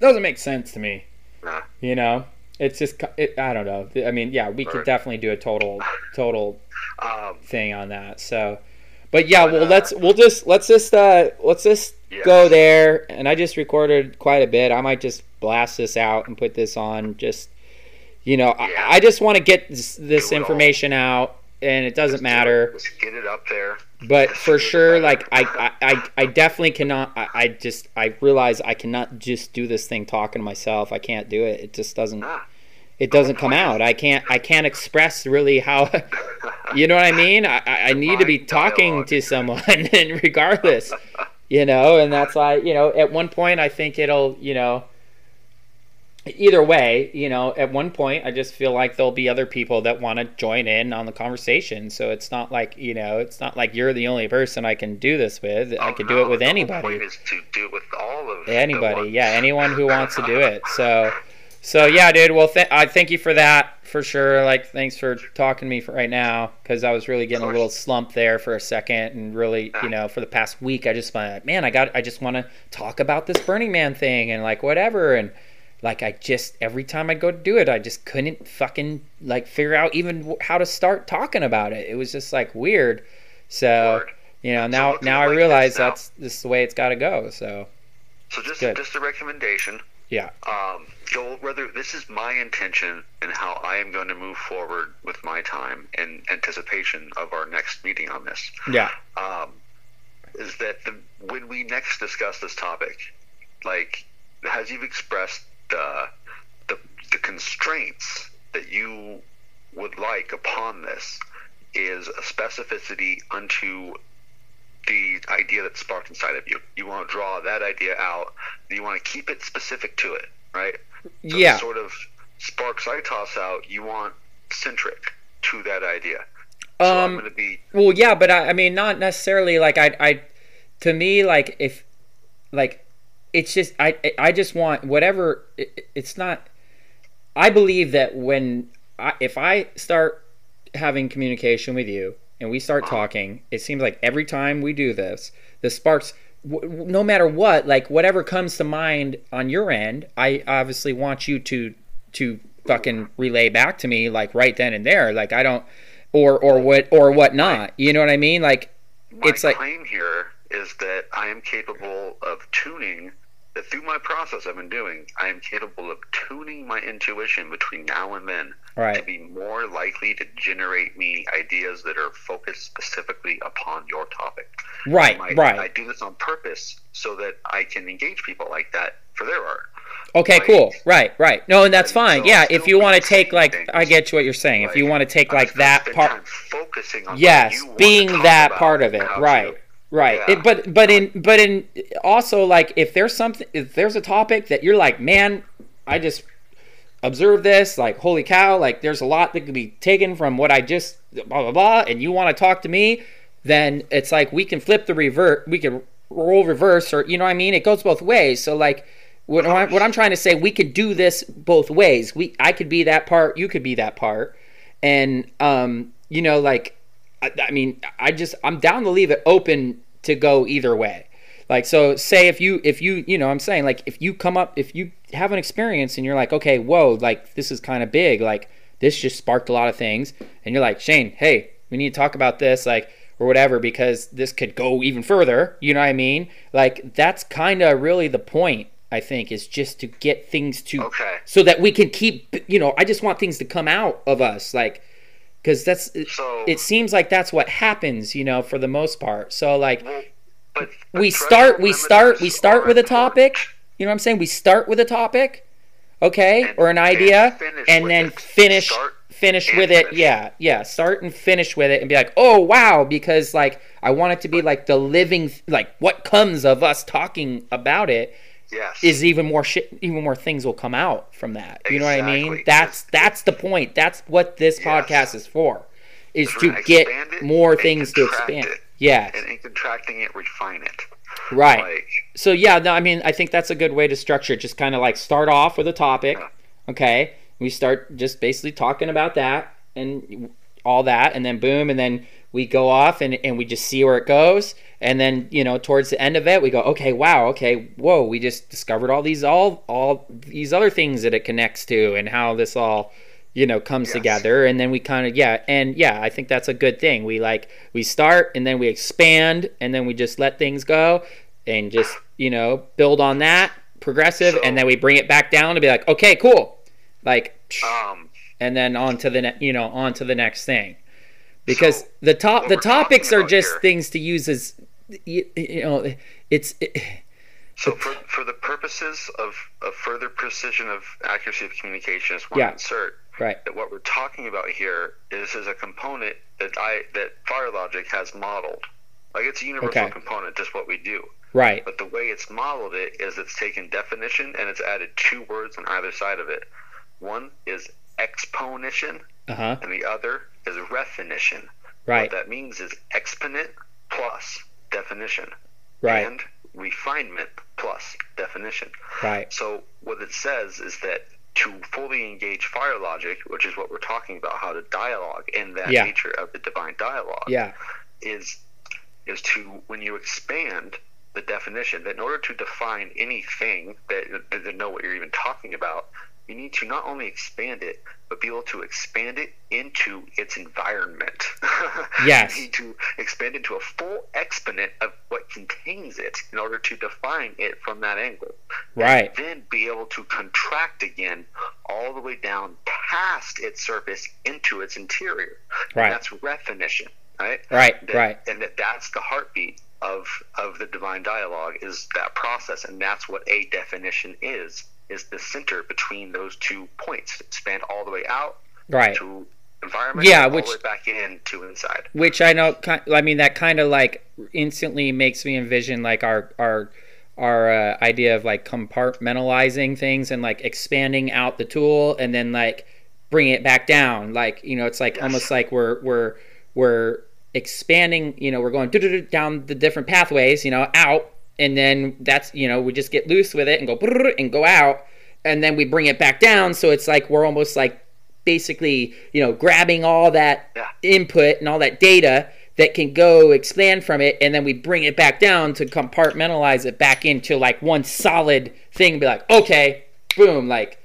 doesn't make sense to me. Nah. you know? It's just it, i don't know. I mean yeah we could Right. definitely do a total total Um, thing on that so. But yeah well uh, let's we'll just let's just uh let's just Yes. go there. And i just recorded quite a bit. I might just blast this out and put this on just you know Yeah. I, I just want to get this, this it all. information out and it doesn't matter Just get it up there. but Just for sure like I, I, I, definitely cannot I, I just i realize i cannot just do this thing talking to myself i can't do it it just doesn't Ah. it doesn't come out i can't i can't express really how you know what i mean i, I I need to be talking to someone and regardless you know and that's why you know at one point i think it'll you know either way you know at one point i just feel like there'll be other people that want to join in on the conversation. So it's not like you know it's not like you're the only person i can do this with. I Oh, could do it with the anybody. is to do it with all of anybody yeah anyone who wants to do it. So so yeah dude well th- i thank you for that for sure. Like thanks for talking to me for right now because i was really getting a little slump there for a second and really you know for the past week i just went man i got i just want to talk about this burning man thing and like whatever and like i just every time i go to do it i just couldn't fucking like figure out even how to start talking about it it was just like weird so Word. you know now at now i realize now. that's this is the way it's got to go so So just Good. just a recommendation. yeah Um, Joel, whether this is my intention and how I am going to move forward with my time in anticipation of our next meeting on this, yeah um, is that the, when we next discuss this topic, like as you've expressed the, the the constraints that you would like upon this is a specificity unto the idea that sparked inside of you. You want to draw that idea out. You want to keep it specific to it, right? So yeah the sort of sparks I toss out, you want centric to that idea. So I'm um be Well, yeah, but I, I mean, not necessarily like I, I, to me, like if, like, it's just I, I just want whatever. It, it's not. I believe that when I, if I start having communication with you and we start talking, it seems like every time we do this, the sparks. w- No matter what, like whatever comes to mind on your end, I obviously want you to to fucking relay back to me like right then and there. Like I don't, or or what or what not. You know what I mean? Like My it's like claim here is that I am capable of tuning that through my process I've been doing, I am capable of tuning my intuition between now and then to be more likely to generate me ideas that are focused specifically upon your topic. right, My- I do this on purpose so that I can engage people like that for their art. Okay, Right. cool. Right, right. No, and that's fine. so Yeah, if you want to take like, things. I get what you're saying. if you want to take like that part, focusing on yes, you being that part of it. Right, right. Yeah. It, but but in but in also like if there's something if there's a topic that you're like, man, I just observe this, like holy cow, like there's a lot that could be taken from what I just blah blah blah, and you want to talk to me, then it's like we can flip the revert, we can roll reverse, or you know what I mean. It goes both ways. So like. What, I, what I'm trying to say, we could do this both ways. We, I could be that part, you could be that part, and um, you know, like, I, I mean, I just, I'm down to leave it open to go either way. Like, so say if you, if you, you know, I'm saying like, if you come up, if you have an experience and you're like, okay, whoa, like this is kind of big, like this just sparked a lot of things, and you're like, Shane, hey, we need to talk about this, like, or whatever, because this could go even further. You know what I mean? Like, that's kind of really the point. I think is just to get things to Okay. so that we can keep you know i just want things to come out of us like because that's So it seems like that's what happens you know for the most part so like Well, but we start we start we start with a topic you know what i'm saying we start with a topic okay And- or an and idea finish and then it. finish Start finish and with it finish. yeah yeah start and finish with it and be like oh wow because like i want it to be like the living like what comes of us talking about it Yes. is even more shit even more things will come out from that you know what i mean that's that's the point that's what this Yes. podcast is for is to get more things to expand it. yes and in contracting it, refine it. right Like, so yeah no i mean i think that's a good way to structure it just kind of like start off with a topic Yeah. okay we start just basically talking about that and all that and then boom and then we go off and, and we just see where it goes. And then you know towards the end of it we go okay wow okay whoa we just discovered all these all all these other things that it connects to and how this all you know comes Yes. together. And then we kind of yeah and yeah i think that's a good thing. We like we start and then we expand and then we just let things go and just you know build on that progressive So- and then we bring it back down to be like okay cool. Like um, and then on to the ne- you know on to the next thing because So, the top the topics are just here- things to use as you, you know it's it, so for, for the purposes of, of further precision of accuracy of communication, is one Yeah. insert. right That what we're talking about here is is a component that I that FireLogic has modeled. Like it's a universal Okay. component, just what we do. right But the way it's modeled it is it's taken definition and it's added two words on either side of it. One is exponentiation uh-huh and the other is refinition. right What that means is exponent plus definition right and refinement plus definition. right So what it says is that to fully engage fire logic, which is what we're talking about, how to dialogue in that Yeah. nature of the divine dialogue, yeah is is to when you expand the definition that in order to define anything that, that to know what you're even talking about, you need to not only expand it, but be able to expand it into its environment. Yes. you need to expand into a full exponent of what contains it in order to define it from that angle. right Then be able to contract again all the way down past its surface into its interior. And Right. that's refinition, right? right that, right and that that's the heartbeat of of the divine dialogue is that process and that's what a definition is is the center between those two points span all the way out right to environment Yeah, all which- the way back in to inside which I know. I mean, that kind of like instantly makes me envision like our our our uh, idea of like compartmentalizing things and like expanding out the tool and then like bringing it back down. Like you know, it's like Yes. almost like we're we're we're expanding. You know, we're going down the different pathways. You know, out and then that's you know we just get loose with it and go and go out and then we bring it back down. So it's like we're almost like basically you know grabbing all that Yeah. input and all that data that can go expand from it and then we bring it back down to compartmentalize it back into like one solid thing and be like okay boom like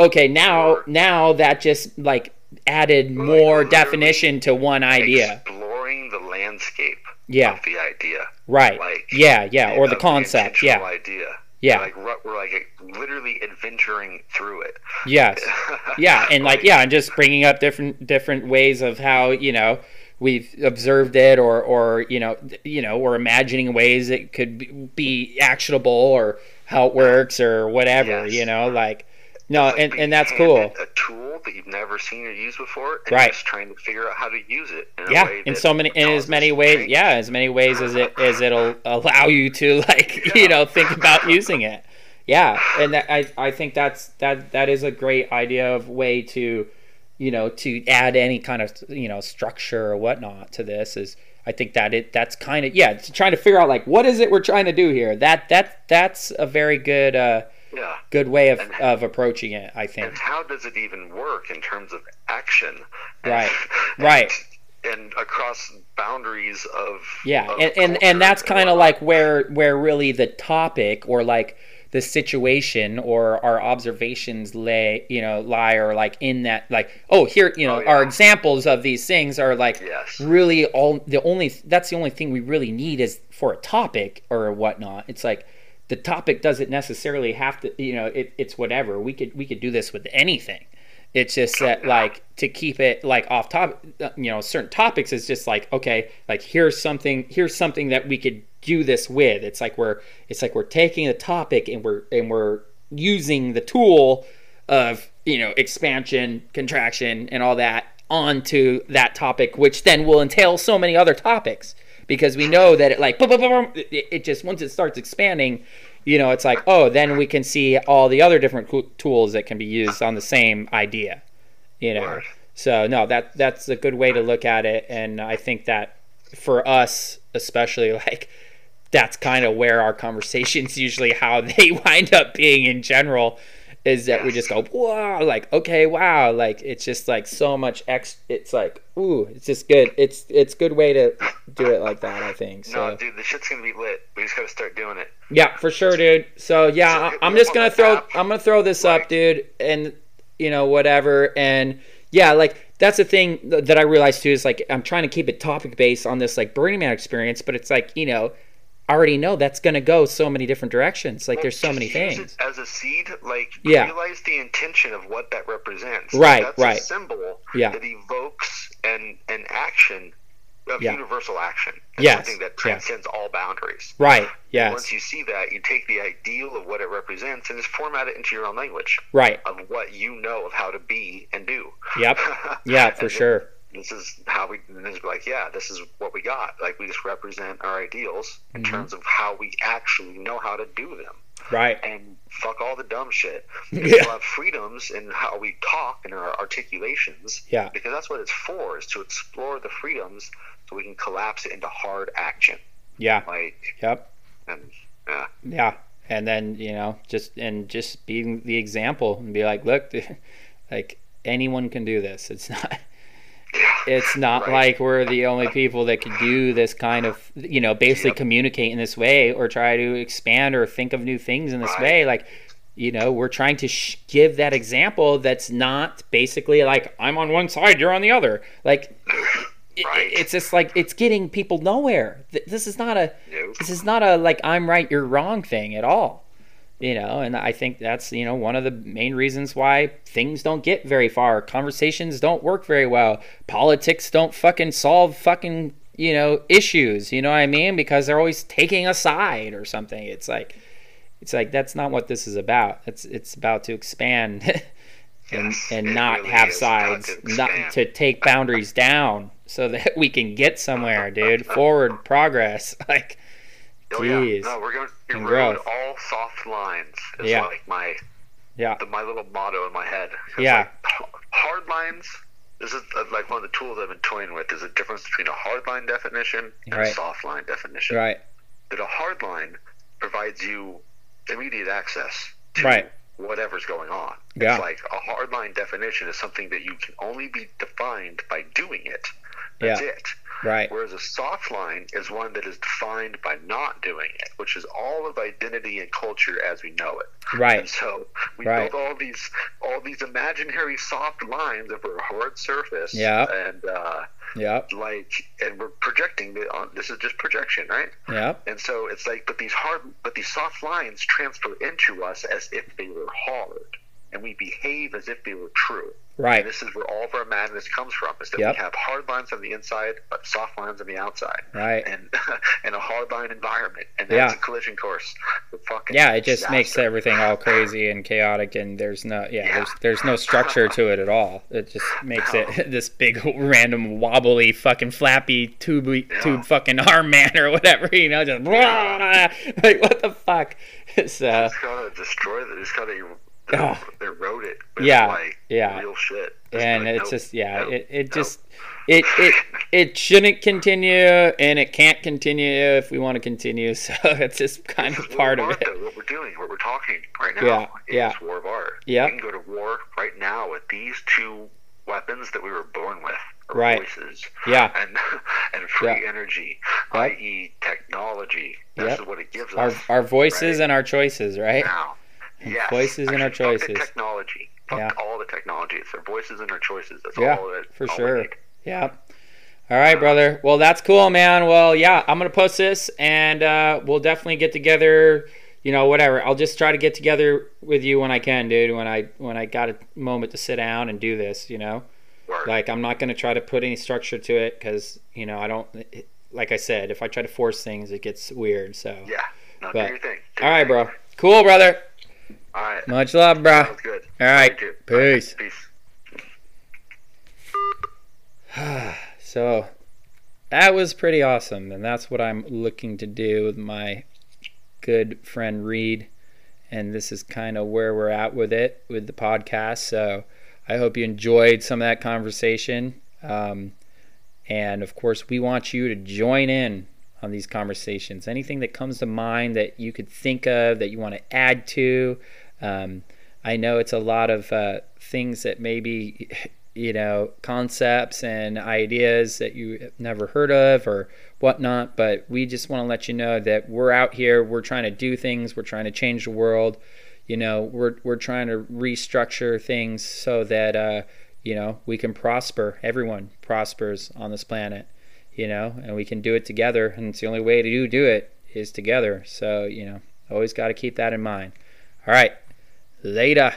okay, now now that just like added more literally definition to one idea. Exploring the landscape Yeah. of the idea. Right. Like yeah, yeah, or the concept. intentional Yeah. idea. Yeah. Like we're like literally adventuring through it. Yes. Yeah, and like yeah, and just bringing up different different ways of how, you know, we've observed it or or you know, you know, we're imagining ways it could be- be actionable or how it works or whatever, Yes. you know, like no, and and that's cool. A tool that you've never seen or used before, and Right. just trying to figure out how to use it. In a yeah way in so many in as many ways strength. yeah as many ways as it as it'll allow you to like you know think about using it yeah and that, i i think that's that that is a great idea of way to you know to add any kind of you know structure or whatnot to this is i think that it that's kind of yeah trying to figure out like what is it we're trying to do here that that that's a very good uh Yeah. good way of of approaching it i think And how does it even work in terms of action? Right. And- Right. And across boundaries of Yeah, of and and, and that's kind of like where where really the topic or like the situation or our observations lay, you know, lie or like in that like oh here you know Oh, yeah. our examples of these things are like Yes. really all the only that's the only thing we really need is for a topic or whatnot. It's like the topic doesn't necessarily have to you know it, it's whatever we could we could do this with anything. It's just that like to keep it like off topic, you know, certain topics is just like okay, like here's something here's something that we could do this with. It's like we're it's like we're taking a topic and we're and we're using the tool of you know expansion, contraction, and all that onto that topic, which then will entail so many other topics because we know that it like boom, boom, boom, it, it just once it starts expanding you know it's like oh then we can see all the other different tools that can be used on the same idea you know? So no that that's a good way to look at it and i think that for us especially like that's kind of where our conversations usually how they wind up being in general is that we just go wow like okay wow like it's just like so much ex it's like ooh it's just good it's it's good way to do it like that i think so No, dude, the shit's gonna be lit. We just gotta start doing it. yeah, for sure, dude. So yeah, So I'm just gonna throw app. I'm gonna throw this up, dude, and you know whatever, and yeah, like that's the thing that I realized too is like I'm trying to keep it topic based on this like Burning Man experience, but it's like you know I already know that's gonna go so many different directions. Like there's so many things. as a seed, like Yeah. realize the intention of what that represents. Right, That's right. A symbol Yeah. that evokes an an action of Yeah. universal action. Yes, something that transcends all boundaries. Right. Yes. Once you see that, you take the ideal of what it represents and just format it into your own language Right. of what you know of how to be and do. Yep. Yeah, for then sure. This is how we. Is like, yeah, this is what we got. Like we just represent our ideals in Mm-hmm. terms of how we actually know how to do them Right. and fuck all the dumb shit. Yeah. We'll have freedoms in how we talk and our articulations. Yeah. Because that's what it's for, is to explore the freedoms so we can collapse it into hard action. Yeah. Like, Yep. and yeah, Yeah. And then, you know, just and just being the example and be like, look, like anyone can do this. It's not yeah, it's not Right. like we're the only people that can do this kind of you know basically Yep. communicate in this way or try to expand or think of new things in this Right. way like you know we're trying to sh- give that example that's not basically like i'm on one side you're on the other like Right. it's just like it's getting people nowhere. This is not a Nope. this is not a like i'm right you're wrong thing at all. You know and i think that's you know one of the main reasons why things don't get very far. Conversations don't work very well. Politics don't fucking solve fucking you know issues. You know what i mean? Because they're always taking a side or something. It's like it's like that's not what this is about. It's it's about to expand and Yes, and not really have sides to not to take boundaries down so that we can get somewhere dude forward progress like Oh yeah, Jeez. no, we're going. Road growth. all soft lines. Is Yeah. like my yeah the, my little motto in my head. Yeah. like, hard lines. This is uh, like one of the tools I've been toying with. Is a difference between a hard line definition and Right. a soft line definition. right That a hard line provides you immediate access to Right. whatever's going on. Yeah. It's like a hard line definition is something that you can only be defined by doing it. That's Yeah. it. Right. Whereas a soft line is one that is defined by not doing it, which is all of identity and culture as we know it. Right. And so we Right. build all these all these imaginary soft lines over a hard surface. Yeah. And uh, Yep. like, and we're projecting. This is just projection, right? Yeah. And so it's like, but these hard, but these soft lines transfer into us as if they were hard, and we behave as if they were true. Right. And this is where all of our madness comes from: is that Yep. we have hard lines on the inside, but soft lines on the outside, Right. and in a hard line environment, and that's Yeah. a collision course. fucking Yeah, it just makes everything all crazy and chaotic, and there's no yeah, Yeah. there's there's no structure to it at all. It just makes No. it this big random wobbly fucking flappy tube tube fucking arm man or whatever, you know, just like what the fuck? It's uh It's gotta destroy it. It's gotta Oh. erode it. With Yeah, like yeah. real shit. Just and like, it's nope, just yeah, nope, it, it nope. just it it it shouldn't continue and it can't continue if we want to continue. So it's just kind This of part of art, it. though, what we're doing, what we're talking right now, Yeah, is yeah. war of art. Yeah. We can go to war right now with these two weapons that we were born with, Right. voices, Yeah. and and free Yeah. energy, Yep. i.e., technology. This Yep. is what it gives Our us our voices right? and our choices, right? now. Yes. voices and our Actually, fuck the choices. technology. Fuck Yeah. all the technology. It's our voices and our choices. That's Yeah, all that, for all sure. Yeah. All right, brother. Well, that's cool, man. Well, yeah, I'm gonna post this, and uh, we'll definitely get together. You know, whatever. I'll just try to get together with you when I can, dude. When I when I got a moment to sit down and do this, you know. Word. Like, I'm not gonna try to put any structure to it because you know I don't. Like I said, if I try to force things, it gets weird. So. yeah. No, But- do your thing. Do All right, thing. bro. Cool, brother. All right. Much love, bro. Sounds good. All right. Too. All right. Peace. Peace. So that was pretty awesome, and that's what I'm looking to do with my good friend Reed. And this is kind of where we're at with it with the podcast. So I hope you enjoyed some of that conversation. Um, and of course, we want you to join in on these conversations. Anything that comes to mind that you could think of that you want to add to. Um, I know it's a lot of uh, things that maybe you know concepts and ideas that you have never heard of or whatnot but we just want to let you know that we're out here we're trying to do things we're trying to change the world. You know we're, we're trying to restructure things so that uh, you know we can prosper. Everyone prospers on this planet you know and we can do it together and it's the only way to do, do it is together. So you know always got to keep that in mind. All right later